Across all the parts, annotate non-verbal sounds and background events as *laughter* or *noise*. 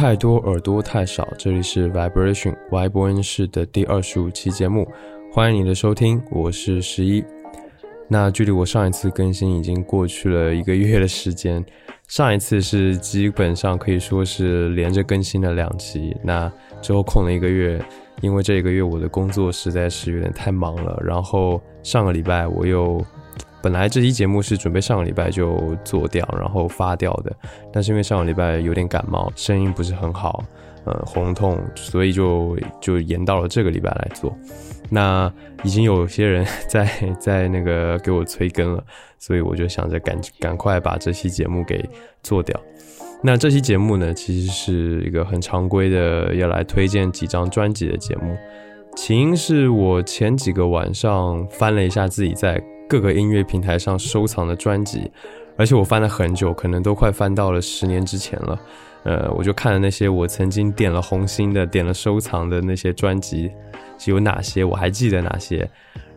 太多，耳朵太少。这里是 Vibration Y 播音室的第二十五期节目，欢迎你的收听，我是十一。那距离我上一次更新已经过去了一个月的时间，上一次是基本上可以说是连着更新了两期，那之后空了一个月，因为这一个月我的工作实在是有点太忙了，然后上个礼拜我又。本来这期节目是准备上个礼拜就做掉，然后发掉的，但是因为上个礼拜有点感冒，声音不是很好，呃，喉咙痛，所以就就延到了这个礼拜来做。那已经有些人在在那个给我催更了，所以我就想着赶赶快把这期节目给做掉。那这期节目呢，其实是一个很常规的要来推荐几张专辑的节目。起因是我前几个晚上翻了一下自己在各个音乐平台上收藏的专辑，而且我翻了很久，可能都快翻到了十年之前了。呃，我就看了那些我曾经点了红心的、点了收藏的那些专辑是有哪些，我还记得哪些，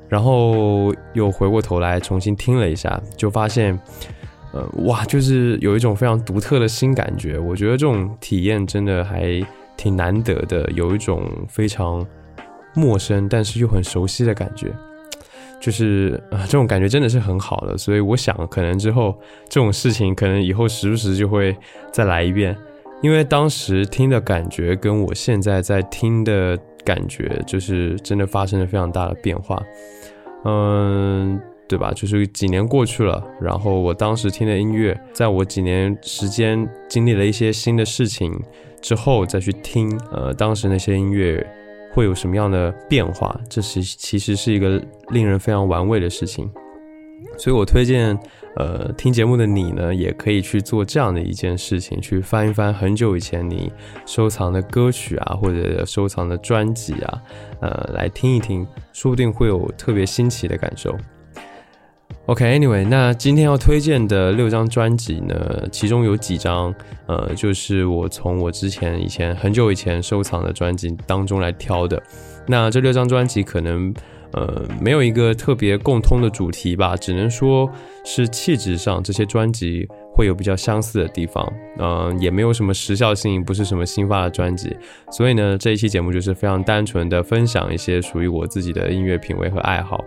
然后又回过头来重新听了一下，就发现，呃，哇，就是有一种非常独特的新感觉。我觉得这种体验真的还挺难得的，有一种非常陌生但是又很熟悉的感觉。就是啊，这种感觉真的是很好的，所以我想，可能之后这种事情，可能以后时不时就会再来一遍，因为当时听的感觉跟我现在在听的感觉，就是真的发生了非常大的变化，嗯，对吧？就是几年过去了，然后我当时听的音乐，在我几年时间经历了一些新的事情之后再去听，呃，当时那些音乐。会有什么样的变化？这是其实是一个令人非常玩味的事情，所以我推荐，呃，听节目的你呢，也可以去做这样的一件事情，去翻一翻很久以前你收藏的歌曲啊，或者收藏的专辑啊，呃，来听一听，说不定会有特别新奇的感受。OK，Anyway，那今天要推荐的六张专辑呢，其中有几张，呃，就是我从我之前以前很久以前收藏的专辑当中来挑的。那这六张专辑可能，呃，没有一个特别共通的主题吧，只能说是气质上这些专辑会有比较相似的地方，嗯，也没有什么时效性，不是什么新发的专辑。所以呢，这一期节目就是非常单纯的分享一些属于我自己的音乐品味和爱好。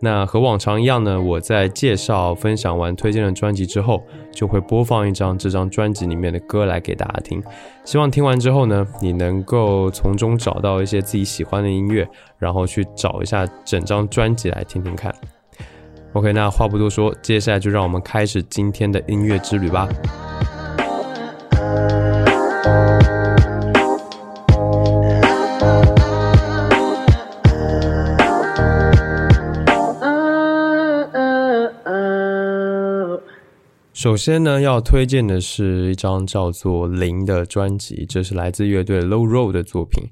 那和往常一样呢，我在介绍、分享完推荐的专辑之后，就会播放一张这张专辑里面的歌来给大家听。希望听完之后呢，你能够从中找到一些自己喜欢的音乐，然后去找一下整张专辑来听听看。OK，那话不多说，接下来就让我们开始今天的音乐之旅吧。首先呢，要推荐的是一张叫做《零》的专辑，这是来自乐队 Low Roll 的作品。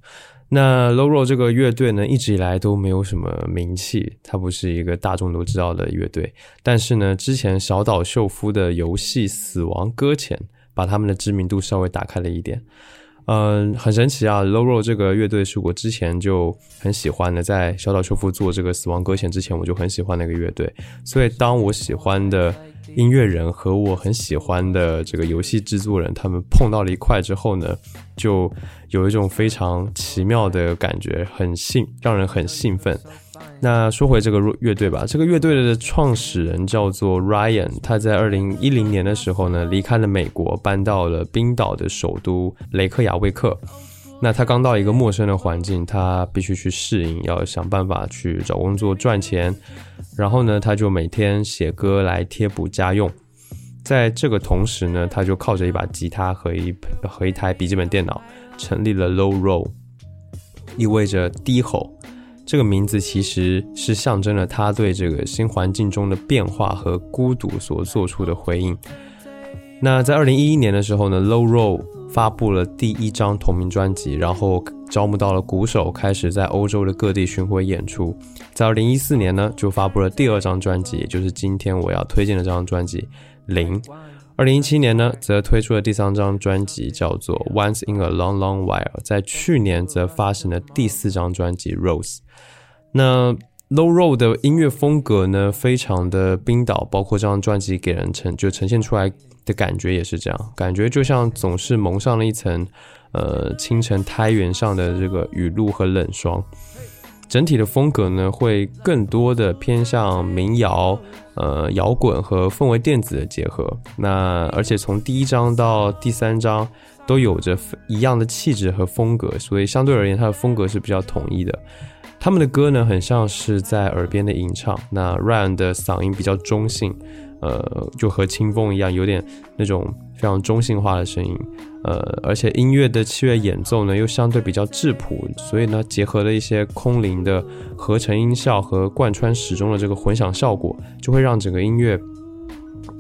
那 Low Roll 这个乐队呢，一直以来都没有什么名气，它不是一个大众都知道的乐队。但是呢，之前小岛秀夫的游戏《死亡搁浅》把他们的知名度稍微打开了一点。嗯，很神奇啊！Low Roll 这个乐队是我之前就很喜欢的，在小岛秀夫做这个《死亡搁浅》之前，我就很喜欢那个乐队。所以当我喜欢的。音乐人和我很喜欢的这个游戏制作人，他们碰到了一块之后呢，就有一种非常奇妙的感觉，很兴，让人很兴奋。那说回这个乐队吧，这个乐队的创始人叫做 Ryan，他在二零一零年的时候呢，离开了美国，搬到了冰岛的首都雷克雅未克。那他刚到一个陌生的环境，他必须去适应，要想办法去找工作赚钱。然后呢，他就每天写歌来贴补家用。在这个同时呢，他就靠着一把吉他和一和一台笔记本电脑，成立了 Low Roll，意味着低吼。这个名字其实是象征了他对这个新环境中的变化和孤独所做出的回应。那在二零一一年的时候呢，Low Roll。发布了第一张同名专辑，然后招募到了鼓手，开始在欧洲的各地巡回演出。在二零一四年呢，就发布了第二张专辑，也就是今天我要推荐的这张专辑《零》。二零一七年呢，则推出了第三张专辑，叫做《Once in a Long Long While》。在去年则发行了第四张专辑《Rose》。那 Low Ro 的音乐风格呢，非常的冰岛，包括这张专辑给人呈就呈现出来的感觉也是这样，感觉就像总是蒙上了一层，呃，清晨胎源上的这个雨露和冷霜。整体的风格呢，会更多的偏向民谣、呃摇滚和氛围电子的结合。那而且从第一章到第三章都有着一样的气质和风格，所以相对而言，它的风格是比较统一的。他们的歌呢，很像是在耳边的吟唱。那 Ryan 的嗓音比较中性，呃，就和清风一样，有点那种非常中性化的声音。呃，而且音乐的器乐演奏呢，又相对比较质朴，所以呢，结合了一些空灵的合成音效和贯穿始终的这个混响效果，就会让整个音乐。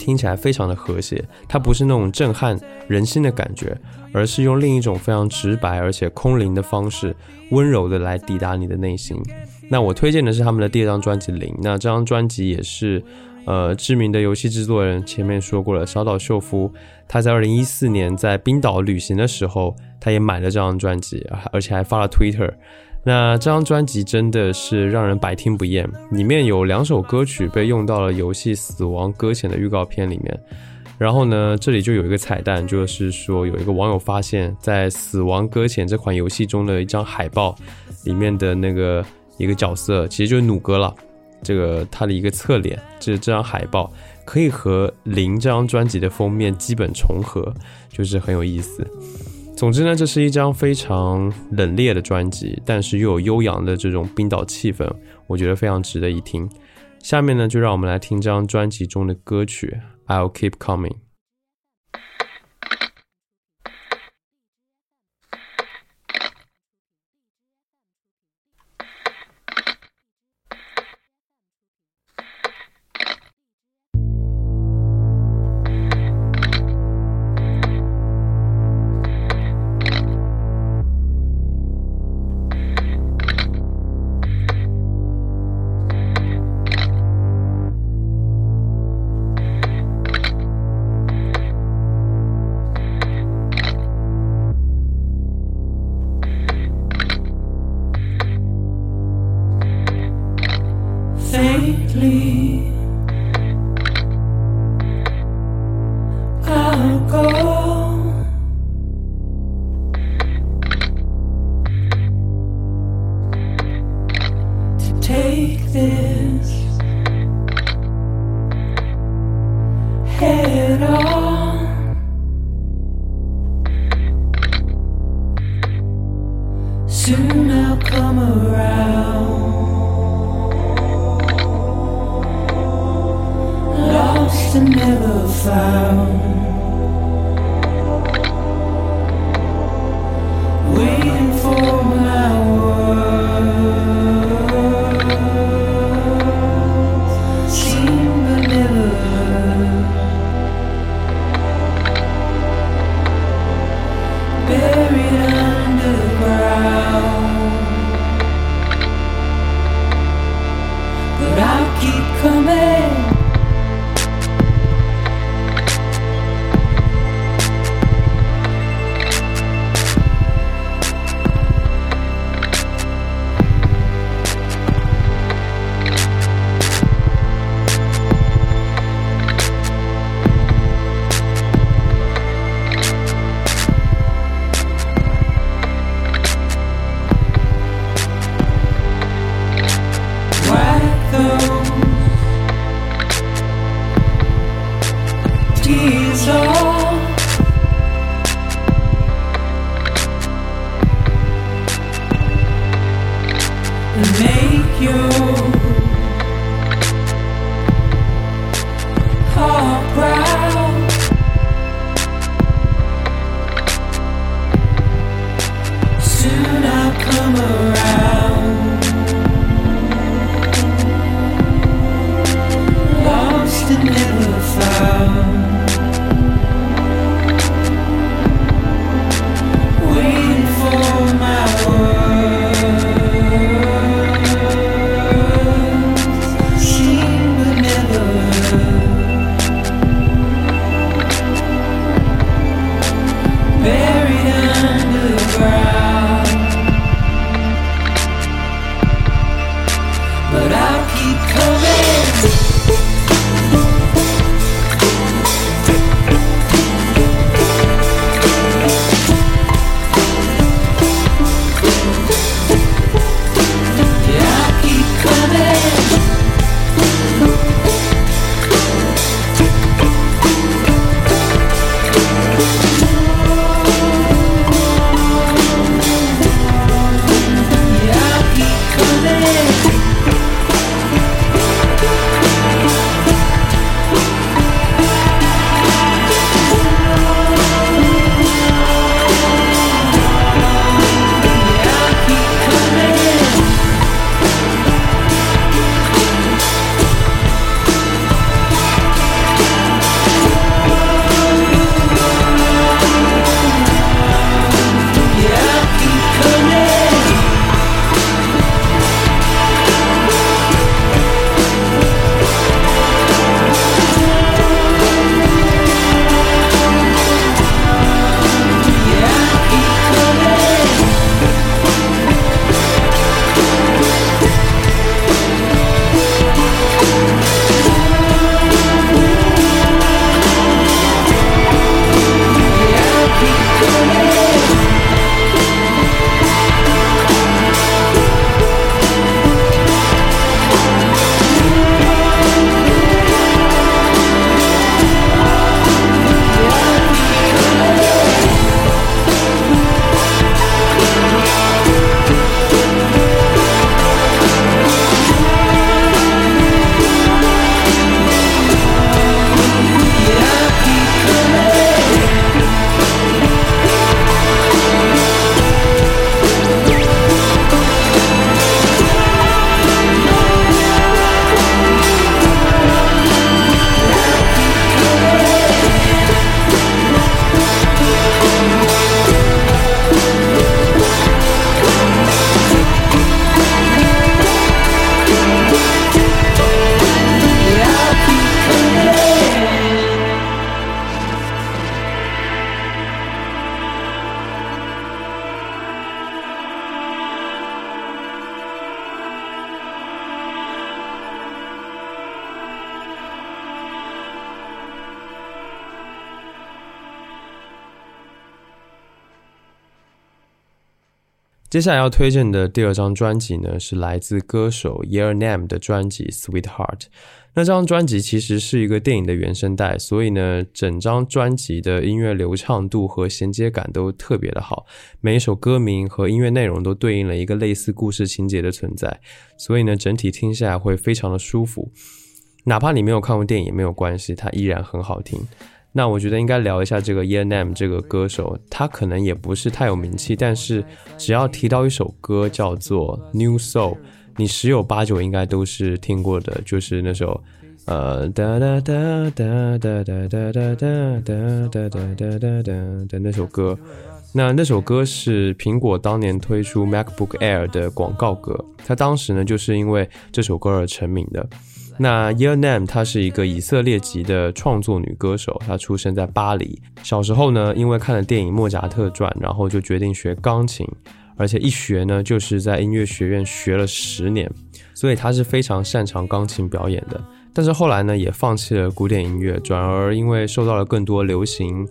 听起来非常的和谐，它不是那种震撼人心的感觉，而是用另一种非常直白而且空灵的方式，温柔的来抵达你的内心。那我推荐的是他们的第二张专辑《零》，那这张专辑也是，呃，知名的游戏制作人前面说过了，小岛秀夫他在二零一四年在冰岛旅行的时候，他也买了这张专辑，而且还发了 Twitter。那这张专辑真的是让人百听不厌，里面有两首歌曲被用到了游戏《死亡搁浅》的预告片里面。然后呢，这里就有一个彩蛋，就是说有一个网友发现，在《死亡搁浅》这款游戏中的一张海报里面的那个一个角色，其实就是弩哥了。这个他的一个侧脸，这这张海报可以和《零》这张专辑的封面基本重合，就是很有意思。总之呢，这是一张非常冷冽的专辑，但是又有悠扬的这种冰岛气氛，我觉得非常值得一听。下面呢，就让我们来听这张专辑中的歌曲《I'll Keep Coming》。come. 接下来要推荐的第二张专辑呢，是来自歌手 Year Name 的专辑《Sweetheart》。那张专辑其实是一个电影的原声带，所以呢，整张专辑的音乐流畅度和衔接感都特别的好。每一首歌名和音乐内容都对应了一个类似故事情节的存在，所以呢，整体听下来会非常的舒服。哪怕你没有看过电影也没有关系，它依然很好听。那我觉得应该聊一下这个 e n m 这个歌手，他可能也不是太有名气，但是只要提到一首歌叫做 New Soul。你十有八九应该都是听过的，就是那首，呃哒哒哒哒哒哒哒哒哒哒哒哒哒哒的那首歌。那那首歌是苹果当年推出 MacBook Air 的广告歌，它当时呢就是因为这首歌而成名的。那 Year Nam 她是一个以色列籍的创作女歌手，她出生在巴黎。小时候呢，因为看了电影《莫扎特传》，然后就决定学钢琴。而且一学呢，就是在音乐学院学了十年，所以她是非常擅长钢琴表演的。但是后来呢，也放弃了古典音乐，转而因为受到了更多流行、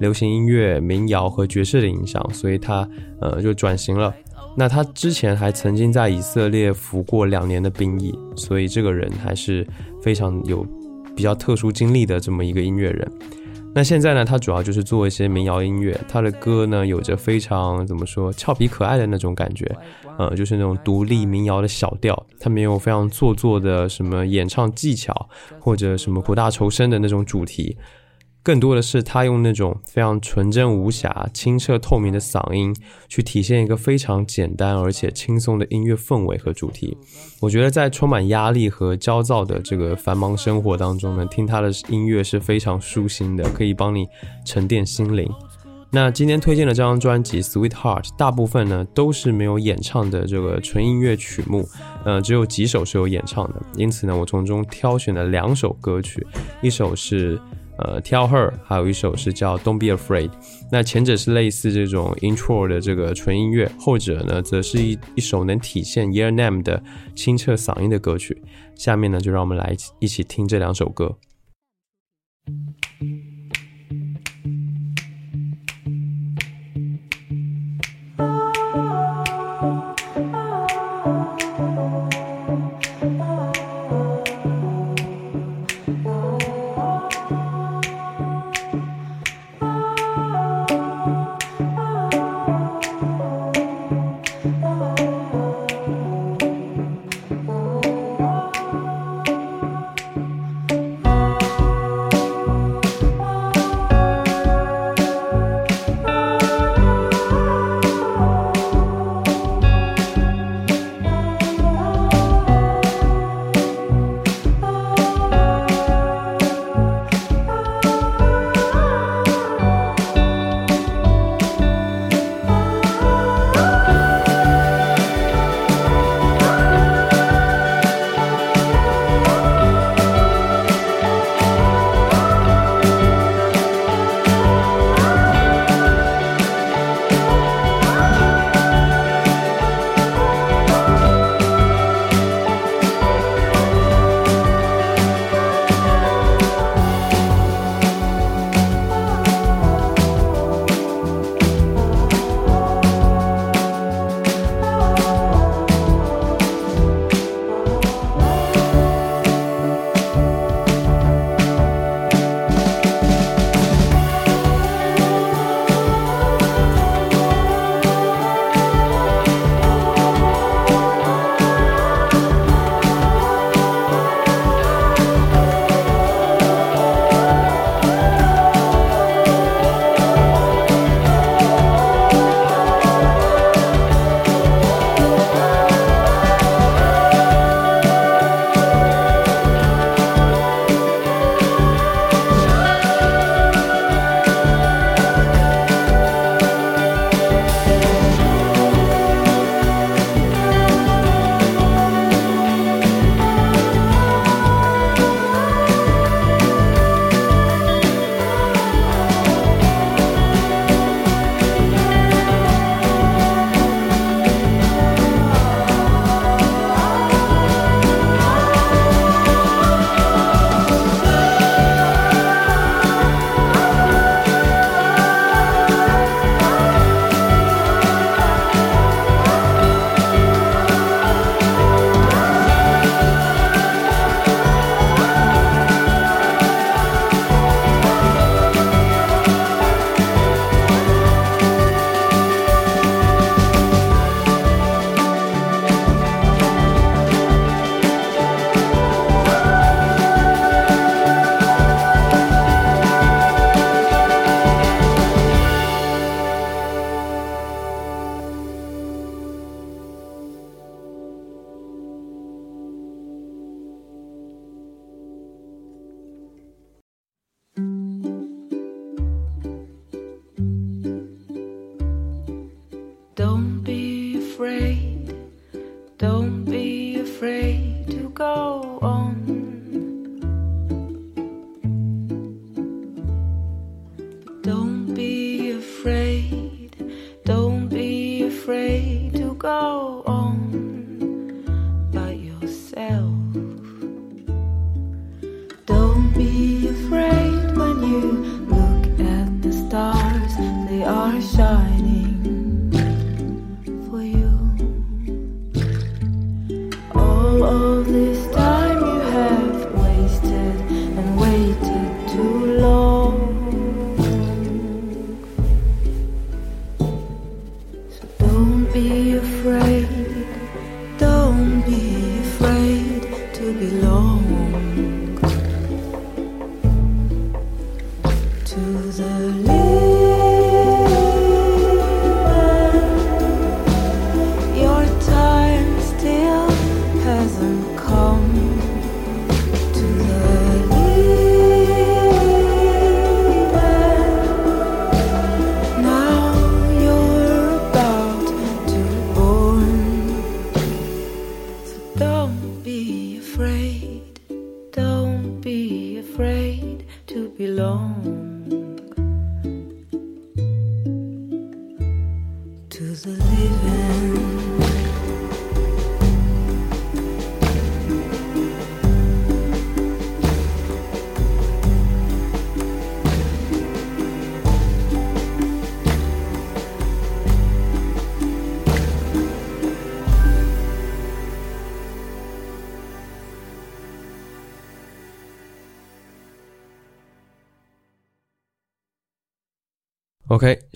流行音乐、民谣和爵士的影响，所以她呃就转型了。那他之前还曾经在以色列服过两年的兵役，所以这个人还是非常有比较特殊经历的这么一个音乐人。那现在呢，他主要就是做一些民谣音乐，他的歌呢有着非常怎么说俏皮可爱的那种感觉，呃，就是那种独立民谣的小调，他没有非常做作的什么演唱技巧或者什么苦大仇深的那种主题。更多的是他用那种非常纯真无瑕、清澈透明的嗓音，去体现一个非常简单而且轻松的音乐氛围和主题。我觉得在充满压力和焦躁的这个繁忙生活当中呢，听他的音乐是非常舒心的，可以帮你沉淀心灵。那今天推荐的这张专辑《Sweetheart》，大部分呢都是没有演唱的这个纯音乐曲目，呃，只有几首是有演唱的。因此呢，我从中挑选了两首歌曲，一首是。呃，Tell Her，还有一首是叫 Don't Be Afraid。那前者是类似这种 intro 的这个纯音乐，后者呢，则是一一首能体现 Year Name 的清澈嗓音的歌曲。下面呢，就让我们来一起听这两首歌。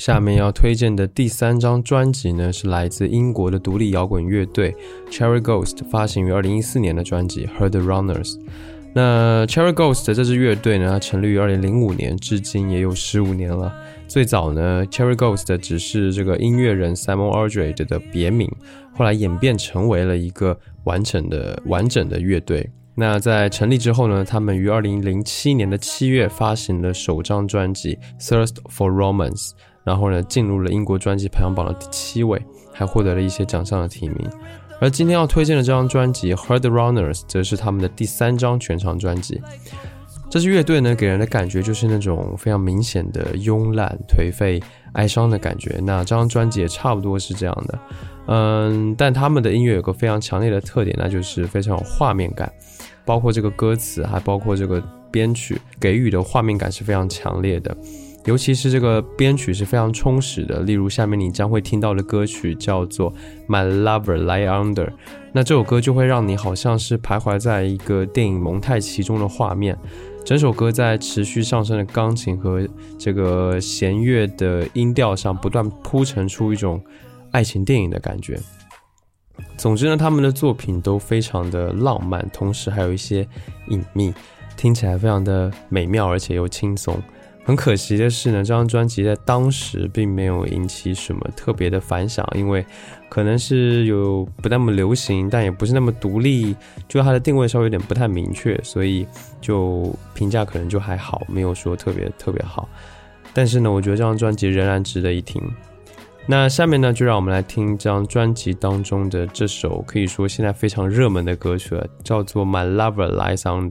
下面要推荐的第三张专辑呢，是来自英国的独立摇滚乐队 Cherry Ghost 发行于二零一四年的专辑《Heard Runners》。那 Cherry Ghost 这支乐队呢，成立于二零零五年，至今也有十五年了。最早呢，Cherry Ghost 只是这个音乐人 Simon Aldred 的别名，后来演变成为了一个完整的、完整的乐队。那在成立之后呢，他们于二零零七年的七月发行了首张专辑《Thirst for Romance》，然后呢进入了英国专辑排行榜的第七位，还获得了一些奖项的提名。而今天要推荐的这张专辑《Herd Runners》则是他们的第三张全长专辑。这支乐队呢，给人的感觉就是那种非常明显的慵懒、颓废、哀伤的感觉。那这张专辑也差不多是这样的，嗯，但他们的音乐有个非常强烈的特点，那就是非常有画面感。包括这个歌词，还包括这个编曲，给予的画面感是非常强烈的。尤其是这个编曲是非常充实的。例如下面你将会听到的歌曲叫做《My Lover Lie Under》，那这首歌就会让你好像是徘徊在一个电影蒙太奇中的画面。整首歌在持续上升的钢琴和这个弦乐的音调上，不断铺陈出一种爱情电影的感觉。总之呢，他们的作品都非常的浪漫，同时还有一些隐秘，听起来非常的美妙，而且又轻松。很可惜的是呢，这张专辑在当时并没有引起什么特别的反响，因为可能是有不那么流行，但也不是那么独立，就它的定位稍微有点不太明确，所以就评价可能就还好，没有说特别特别好。但是呢，我觉得这张专辑仍然值得一听。那下面呢，就让我们来听这张专辑当中的这首可以说现在非常热门的歌曲了，叫做《My Lover Lies Under》。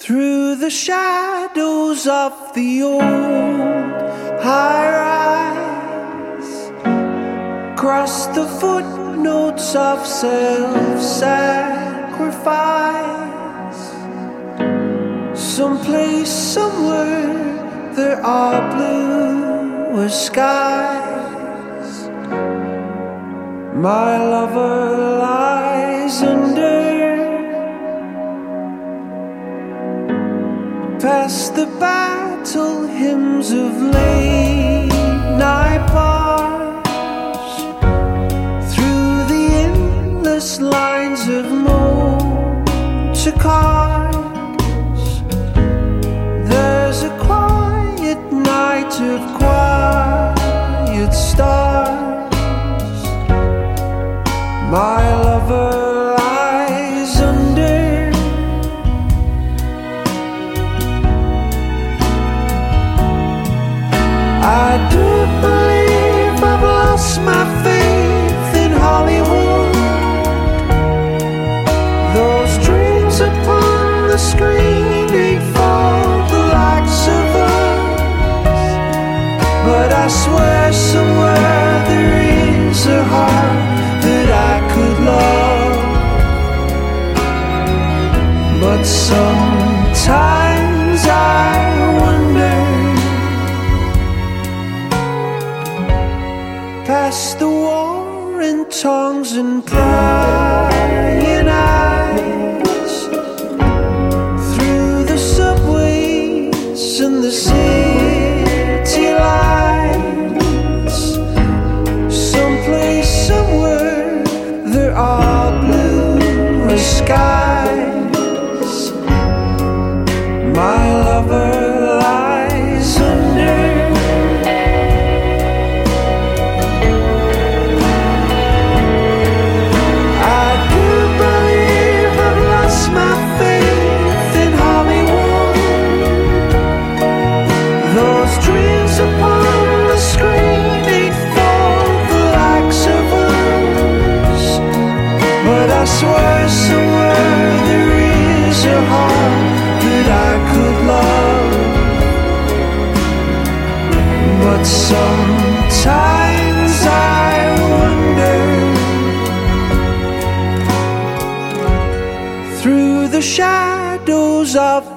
Through the shadows of the old high rise, across the footnotes of self sacrifice, someplace, somewhere, there are bluer skies. My lover lies under. Past the battle hymns of late night bars, through the endless lines of motor cars. There's a quiet night of quiet stars. My lover sometimes I wonder past the war in tongues and prying eyes through the subways and the city lights. Someplace, somewhere, there are blue skies. Of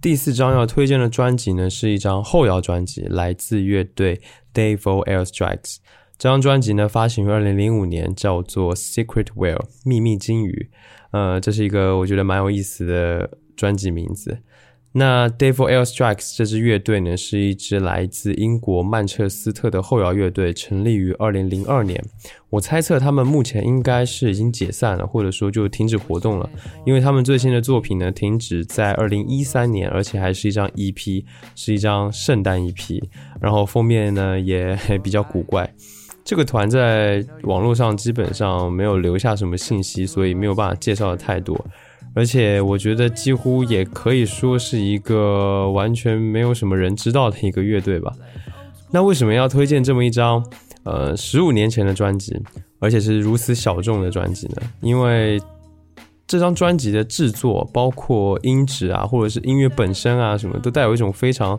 第四张要推荐的专辑呢，是一张后摇专辑，来自乐队 Dave o Air Strikes。这张专辑呢，发行于二零零五年，叫做《Secret Whale》秘密金鱼。呃，这是一个我觉得蛮有意思的专辑名字。那 Dave o Air Strikes 这支乐队呢，是一支来自英国曼彻斯特的后摇乐队，成立于二零零二年。我猜测他们目前应该是已经解散了，或者说就停止活动了，因为他们最新的作品呢，停止在二零一三年，而且还是一张 EP，是一张圣诞 EP，然后封面呢也 *laughs* 比较古怪。这个团在网络上基本上没有留下什么信息，所以没有办法介绍的太多。而且我觉得几乎也可以说是一个完全没有什么人知道的一个乐队吧。那为什么要推荐这么一张呃十五年前的专辑，而且是如此小众的专辑呢？因为这张专辑的制作，包括音质啊，或者是音乐本身啊，什么都带有一种非常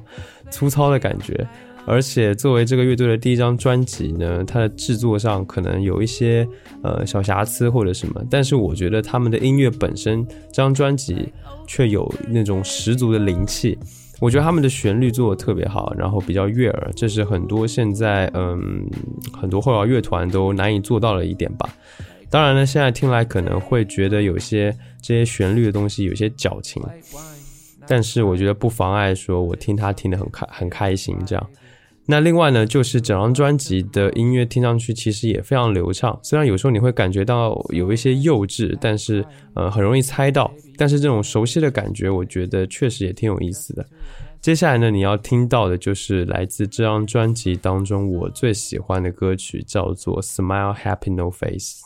粗糙的感觉。而且作为这个乐队的第一张专辑呢，它的制作上可能有一些呃小瑕疵或者什么，但是我觉得他们的音乐本身，这张专辑却有那种十足的灵气。我觉得他们的旋律做的特别好，然后比较悦耳，这是很多现在嗯很多后摇乐团都难以做到的一点吧。当然呢，现在听来可能会觉得有些这些旋律的东西有些矫情，但是我觉得不妨碍说我听它听得很开很开心这样。那另外呢，就是整张专辑的音乐听上去其实也非常流畅，虽然有时候你会感觉到有一些幼稚，但是呃很容易猜到，但是这种熟悉的感觉，我觉得确实也挺有意思的。接下来呢，你要听到的就是来自这张专辑当中我最喜欢的歌曲，叫做《Smile Happy No Face》。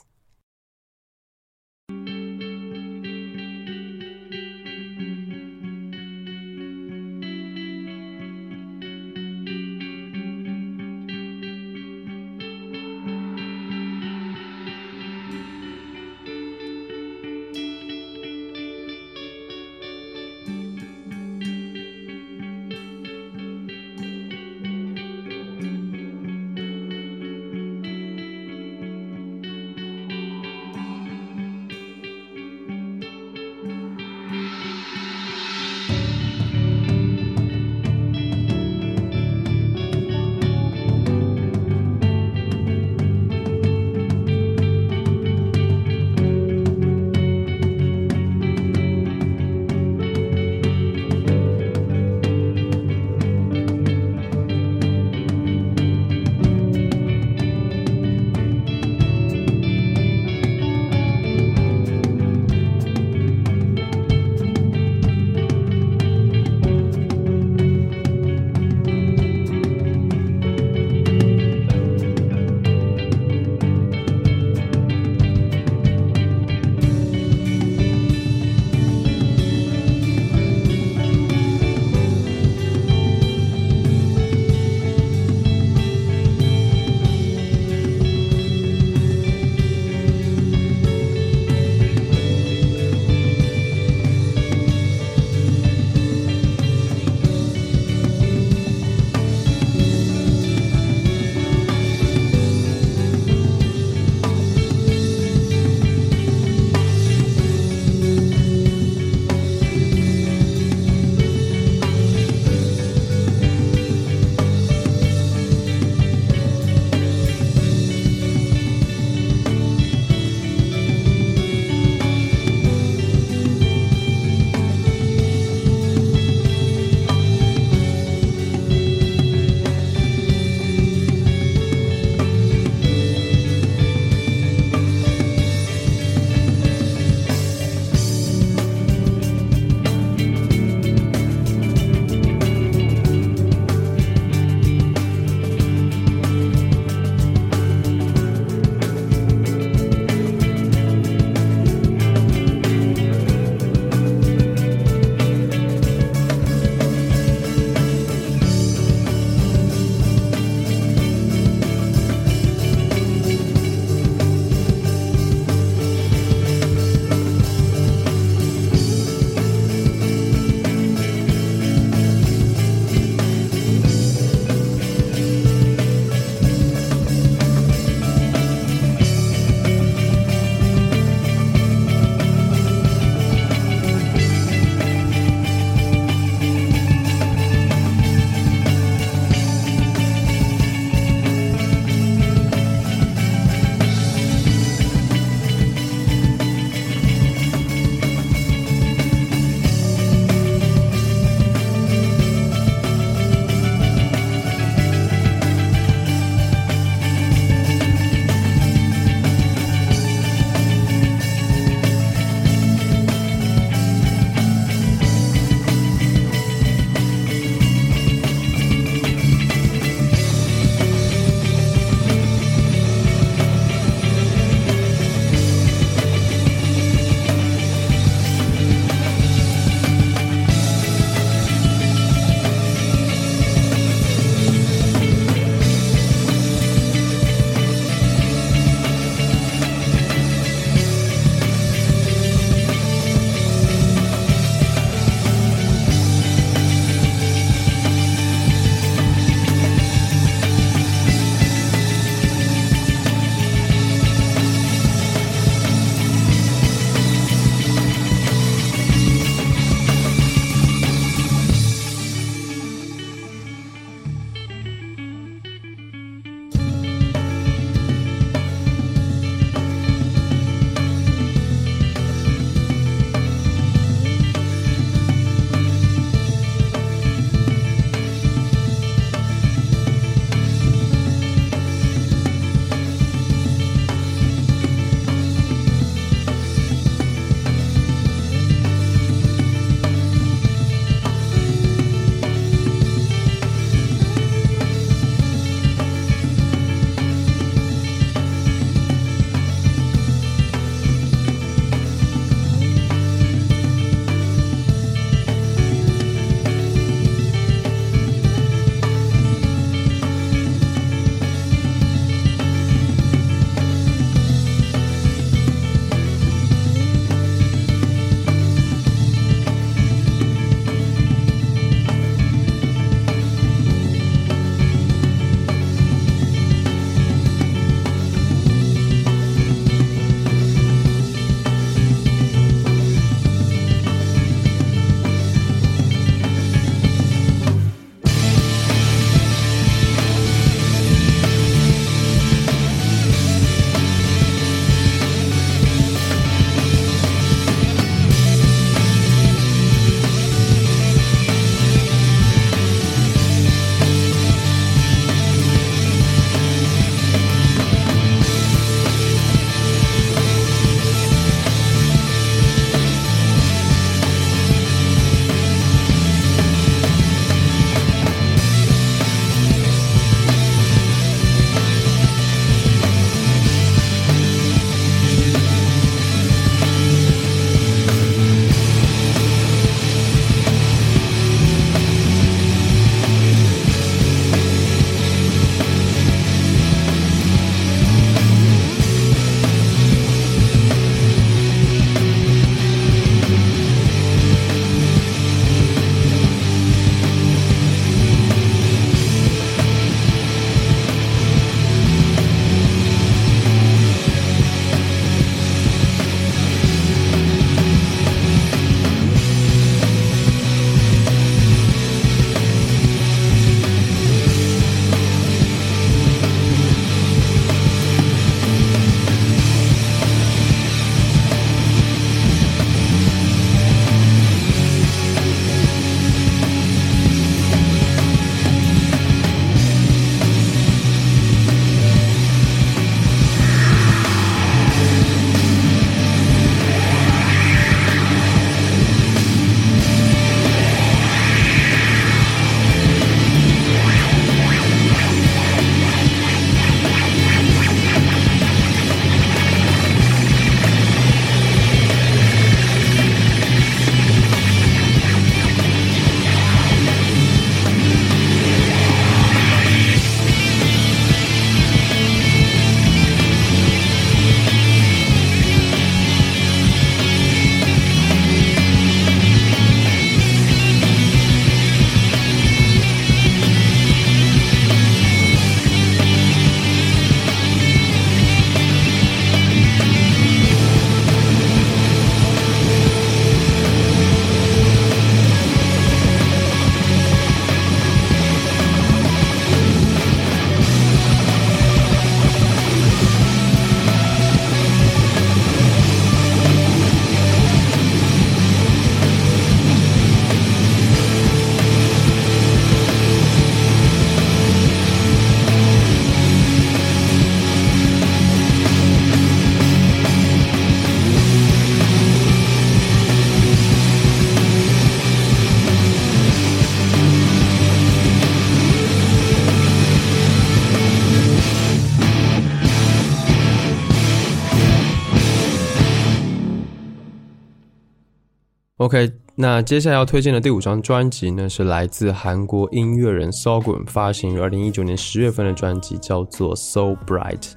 OK，那接下来要推荐的第五张专辑呢，是来自韩国音乐人 Sogum 发行于二零一九年十月份的专辑，叫做 So Bright。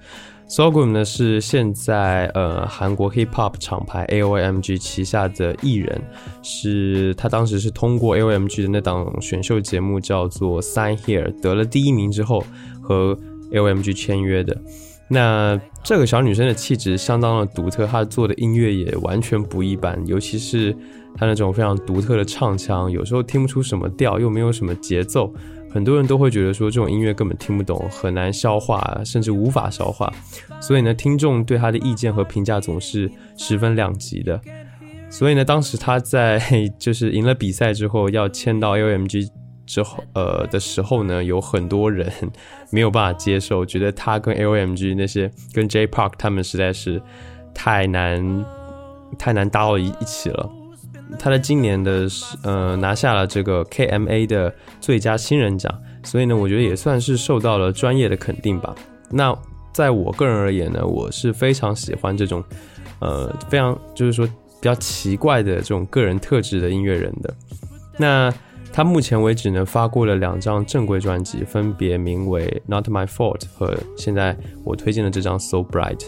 Sogum 呢是现在呃韩国 Hip Hop 厂牌 AOMG 旗下的艺人，是他当时是通过 AOMG 的那档选秀节目叫做 Sign Here 得了第一名之后和 AOMG 签约的。那这个小女生的气质相当的独特，她做的音乐也完全不一般，尤其是他那种非常独特的唱腔，有时候听不出什么调，又没有什么节奏，很多人都会觉得说这种音乐根本听不懂，很难消化，甚至无法消化。所以呢，听众对他的意见和评价总是十分两极的。所以呢，当时他在就是赢了比赛之后要签到 L M G。之后，呃的时候呢，有很多人没有办法接受，觉得他跟 L.M.G 那些跟 J Park 他们实在是太难太难搭到一一起了。他在今年的呃拿下了这个 K.M.A 的最佳新人奖，所以呢，我觉得也算是受到了专业的肯定吧。那在我个人而言呢，我是非常喜欢这种呃非常就是说比较奇怪的这种个人特质的音乐人的。那他目前为止呢，发过了两张正规专辑，分别名为《Not My Fault》和现在我推荐的这张《So Bright》。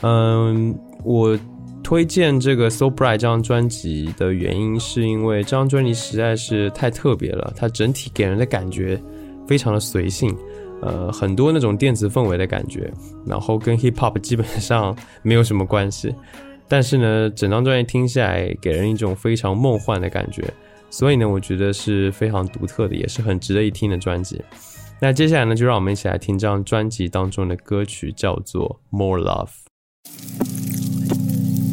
嗯，我推荐这个《So Bright》这张专辑的原因，是因为这张专辑实在是太特别了。它整体给人的感觉非常的随性，呃，很多那种电子氛围的感觉，然后跟 Hip Hop 基本上没有什么关系。但是呢，整张专辑听下来，给人一种非常梦幻的感觉。所以呢，我觉得是非常独特的，也是很值得一听的专辑。那接下来呢，就让我们一起来听这张专辑当中的歌曲，叫做《More Love》。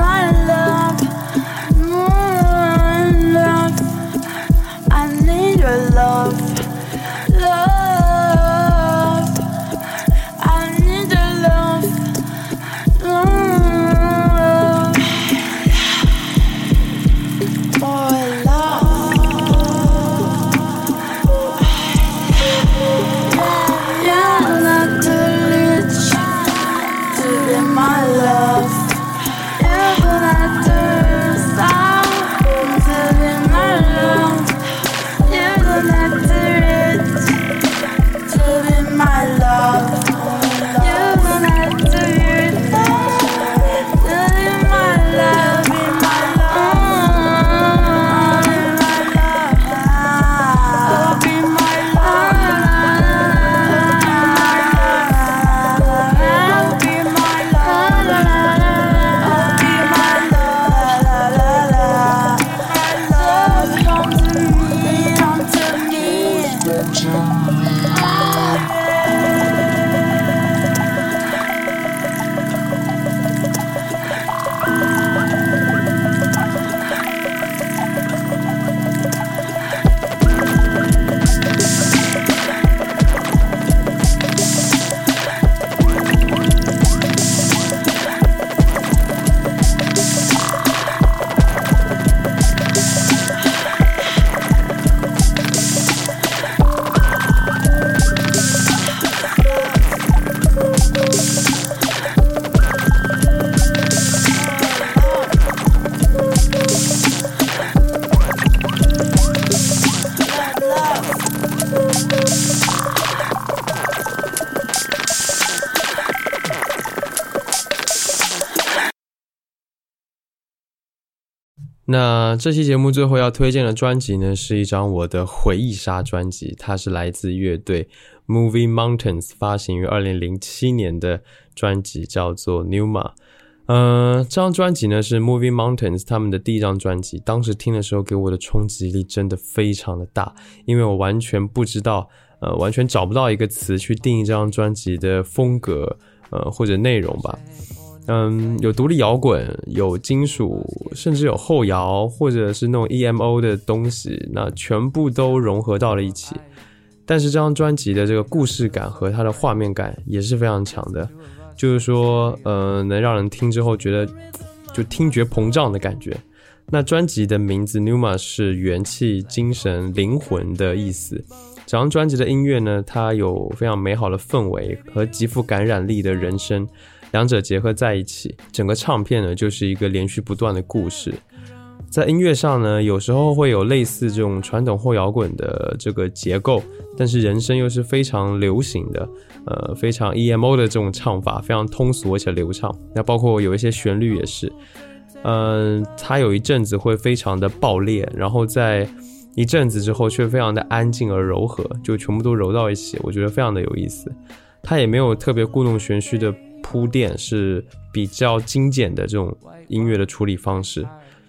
my life. 这期节目最后要推荐的专辑呢，是一张我的回忆杀专辑，它是来自乐队 Movie Mountains 发行于二零零七年的专辑，叫做 Numa。呃，这张专辑呢是 Movie Mountains 他们的第一张专辑，当时听的时候给我的冲击力真的非常的大，因为我完全不知道，呃，完全找不到一个词去定义这张专辑的风格，呃，或者内容吧。嗯，有独立摇滚，有金属，甚至有后摇，或者是那种 EMO 的东西，那全部都融合到了一起。但是这张专辑的这个故事感和它的画面感也是非常强的，就是说，呃，能让人听之后觉得就听觉膨胀的感觉。那专辑的名字 Numa 是元气、精神、灵魂的意思。整张专辑的音乐呢，它有非常美好的氛围和极富感染力的人声，两者结合在一起，整个唱片呢就是一个连续不断的故事。在音乐上呢，有时候会有类似这种传统后摇滚的这个结构，但是人声又是非常流行的，呃，非常 EMO 的这种唱法，非常通俗而且流畅。那包括有一些旋律也是，嗯，它有一阵子会非常的爆裂，然后在一阵子之后却非常的安静而柔和，就全部都揉到一起，我觉得非常的有意思。它也没有特别故弄玄虚的铺垫，是比较精简的这种音乐的处理方式。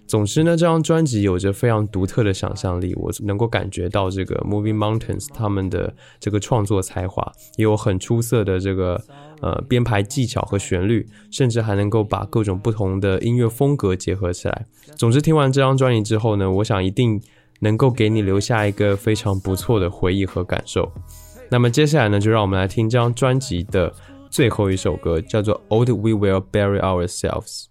总之呢，这张专辑有着非常独特的想象力，我能够感觉到这个 Moving Mountains 他们的这个创作才华，也有很出色的这个呃编排技巧和旋律，甚至还能够把各种不同的音乐风格结合起来。总之，听完这张专辑之后呢，我想一定能够给你留下一个非常不错的回忆和感受。那么接下来呢，就让我们来听这张专辑的最后一首歌，叫做《Old We Will Bury Ourselves》。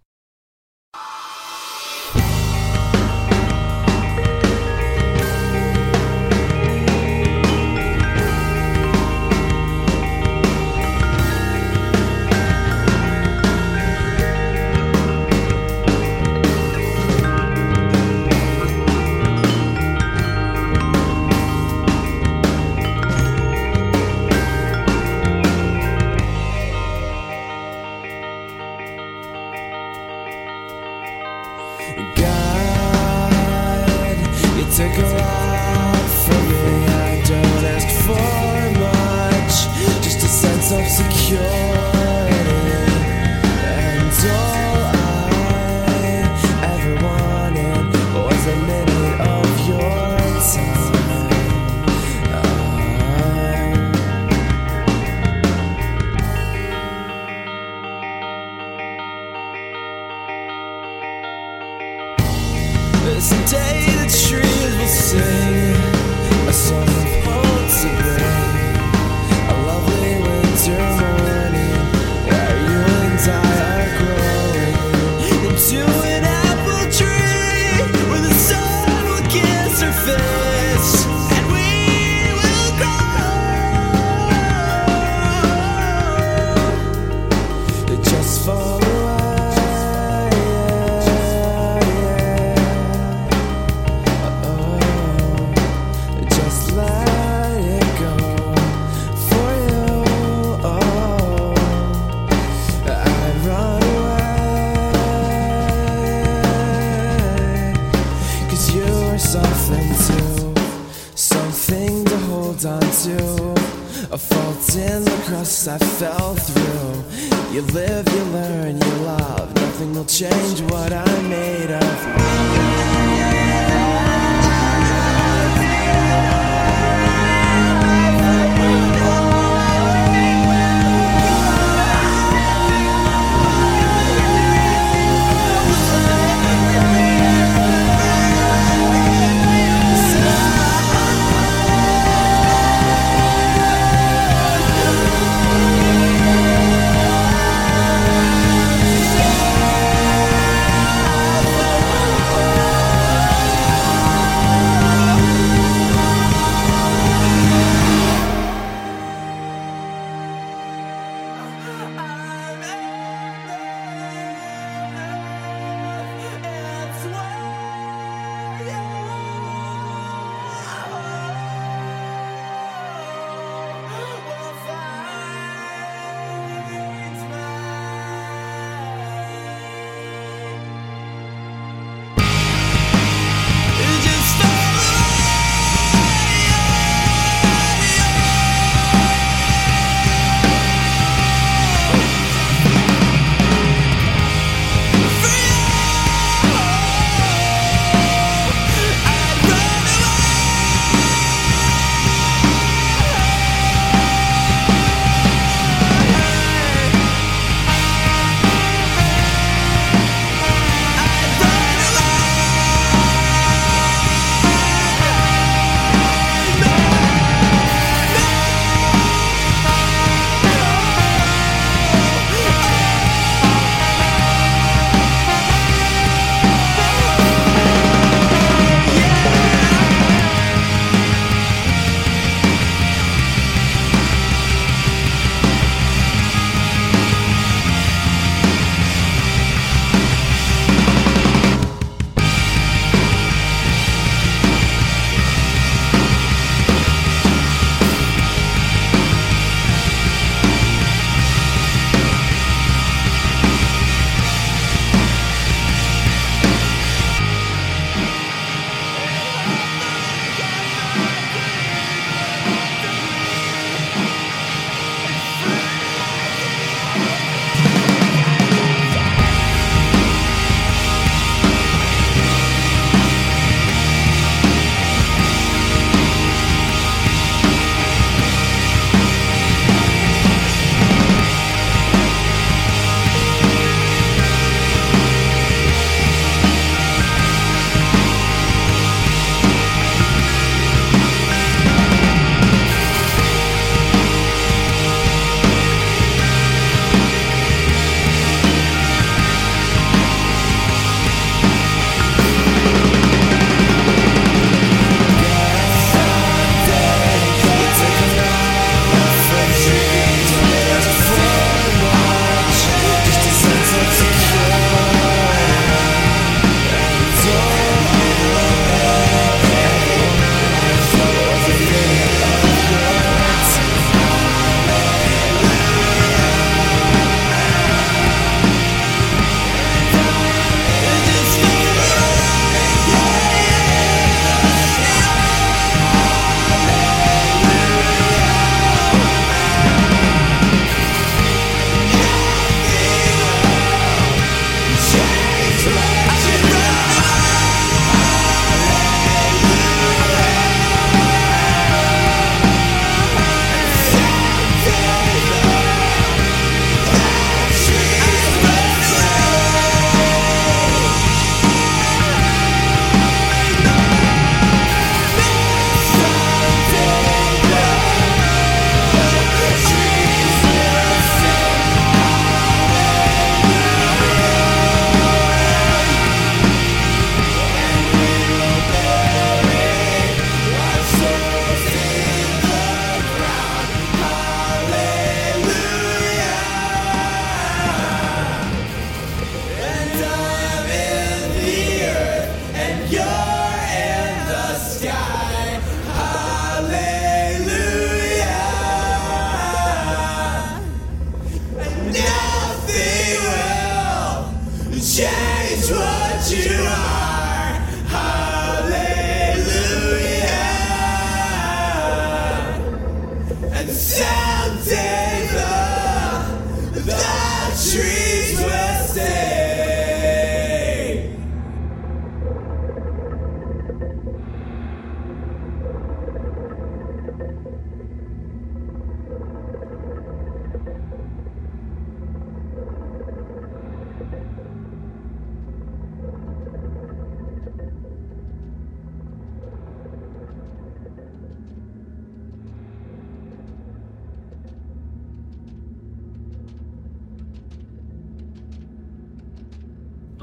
What I'm made of.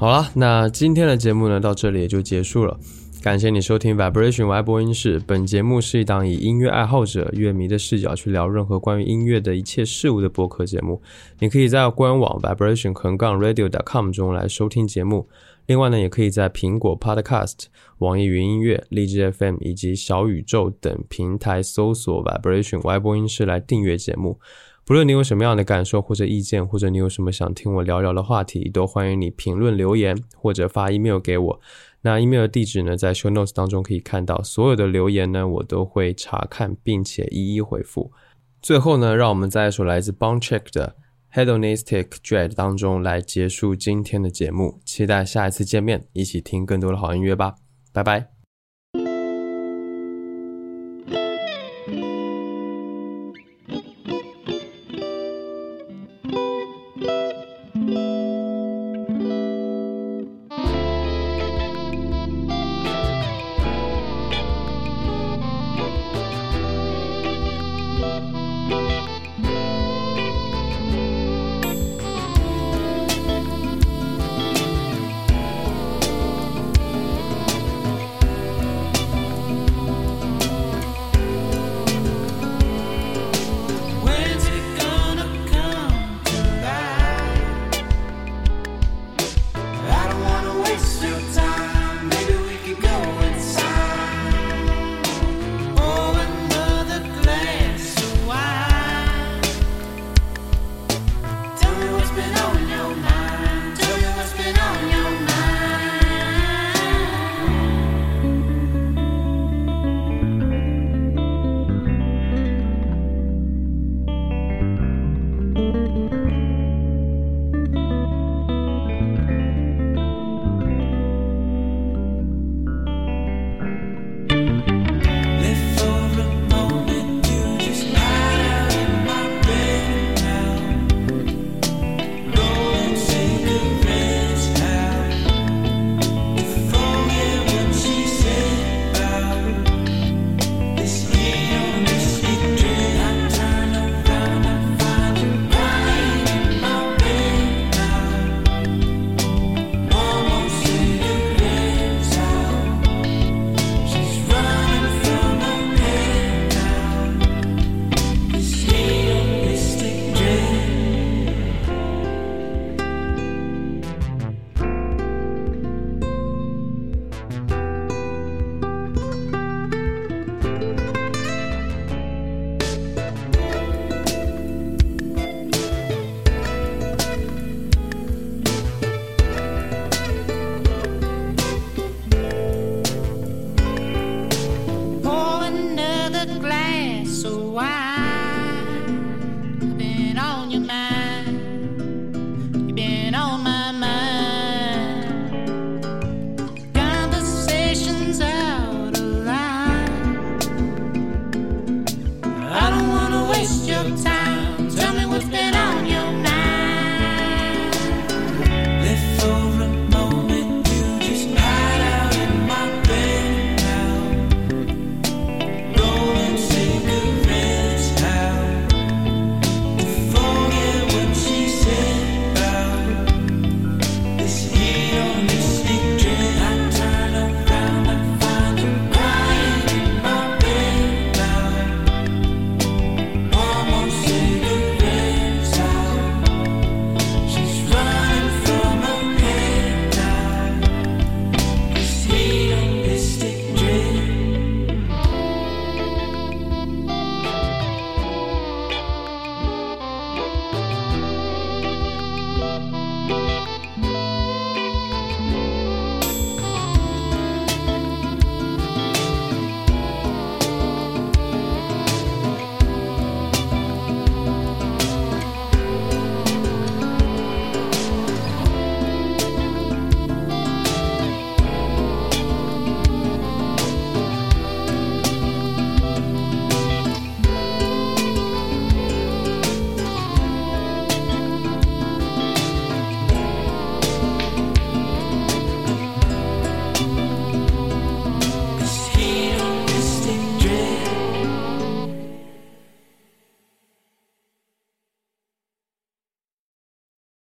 好了，那今天的节目呢，到这里也就结束了。感谢你收听 Vibration Y 播音室。本节目是一档以音乐爱好者、乐迷的视角去聊任何关于音乐的一切事物的播客节目。你可以在官网 vibration 横杠 radio.com 中来收听节目。另外呢，也可以在苹果 Podcast、网易云音乐、荔枝 FM 以及小宇宙等平台搜索 Vibration Y 播音室来订阅节目。不论你有什么样的感受或者意见，或者你有什么想听我聊聊的话题，都欢迎你评论留言或者发 email 给我。那 email 的地址呢，在 show notes 当中可以看到。所有的留言呢，我都会查看并且一一回复。最后呢，让我们在一首来自 Boncheck 的 Hedonistic Dread 当中来结束今天的节目。期待下一次见面，一起听更多的好音乐吧。拜拜。waste your time.